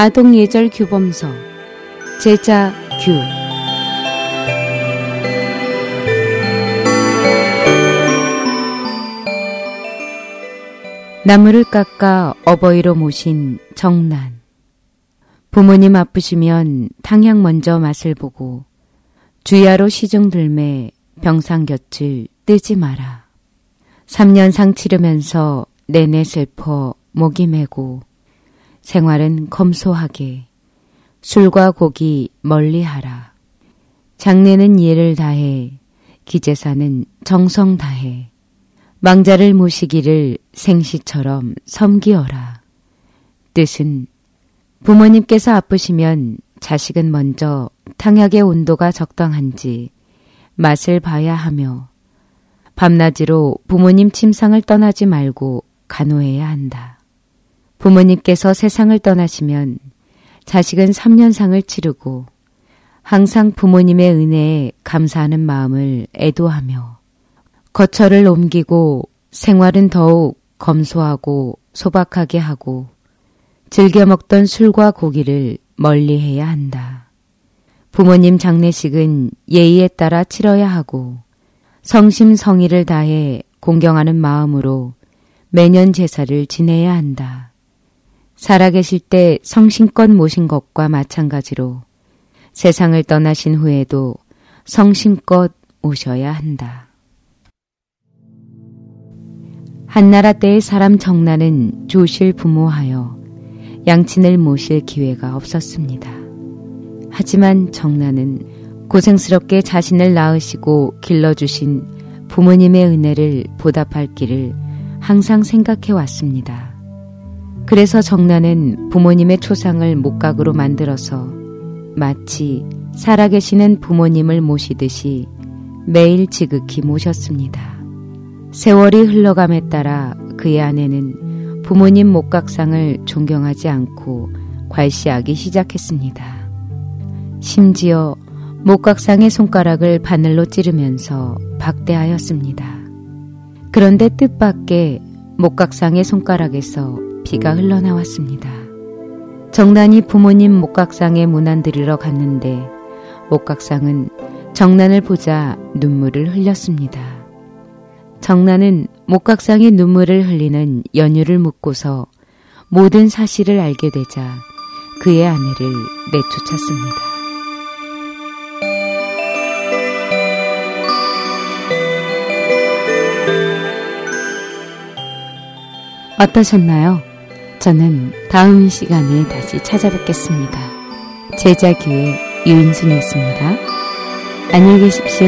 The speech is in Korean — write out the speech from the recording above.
아동 예절 규범서 제자 규 나무를 깎아 어버이로 모신 정난 부모님 아프시면 탕약 먼저 맛을 보고 주야로 시중 들매 병상 곁을 뜨지 마라. 3년 상 치르면서 내내 슬퍼 목이 메고 생활은 검소하게 술과 고기 멀리하라. 장례는 예를 다해 기제사는 정성 다해 망자를 모시기를 생시처럼 섬기어라. 뜻은 부모님께서 아프시면 자식은 먼저 탕약의 온도가 적당한지 맛을 봐야 하며 밤낮으로 부모님 침상을 떠나지 말고 간호해야 한다. 부모님께서 세상을 떠나시면 자식은 3년상을 치르고 항상 부모님의 은혜에 감사하는 마음을 애도하며 거처를 옮기고 생활은 더욱 검소하고 소박하게 하고 즐겨 먹던 술과 고기를 멀리 해야 한다. 부모님 장례식은 예의에 따라 치러야 하고 성심성의를 다해 공경하는 마음으로 매년 제사를 지내야 한다. 살아계실 때 성심껏 모신 것과 마찬가지로 세상을 떠나신 후에도 성심껏 모셔야 한다. 한나라 때의 사람 정나는 조실 부모하여 양친을 모실 기회가 없었습니다. 하지만 정나는 고생스럽게 자신을 낳으시고 길러주신 부모님의 은혜를 보답할 길을 항상 생각해 왔습니다. 그래서 정나는 부모님의 초상을 목각으로 만들어서 마치 살아계시는 부모님을 모시듯이 매일 지극히 모셨습니다. 세월이 흘러감에 따라 그의 아내는 부모님 목각상을 존경하지 않고 괄시하기 시작했습니다. 심지어 목각상의 손가락을 바늘로 찌르면서 박대하였습니다. 그런데 뜻밖의 목각상의 손가락에서 피가 흘러나왔습니다. 정난이 부모님 목각상에 문안 드리러 갔는데 목각상은 정난을 보자 눈물을 흘렸습니다. 정난은 목각상에 눈물을 흘리는 연유를 묻고서 모든 사실을 알게 되자 그의 아내를 내쫓았습니다. 어떠셨나요? 저는 다음 시간에 다시 찾아뵙겠습니다. 제자교회 유인순이었습니다. 안녕히 계십시오.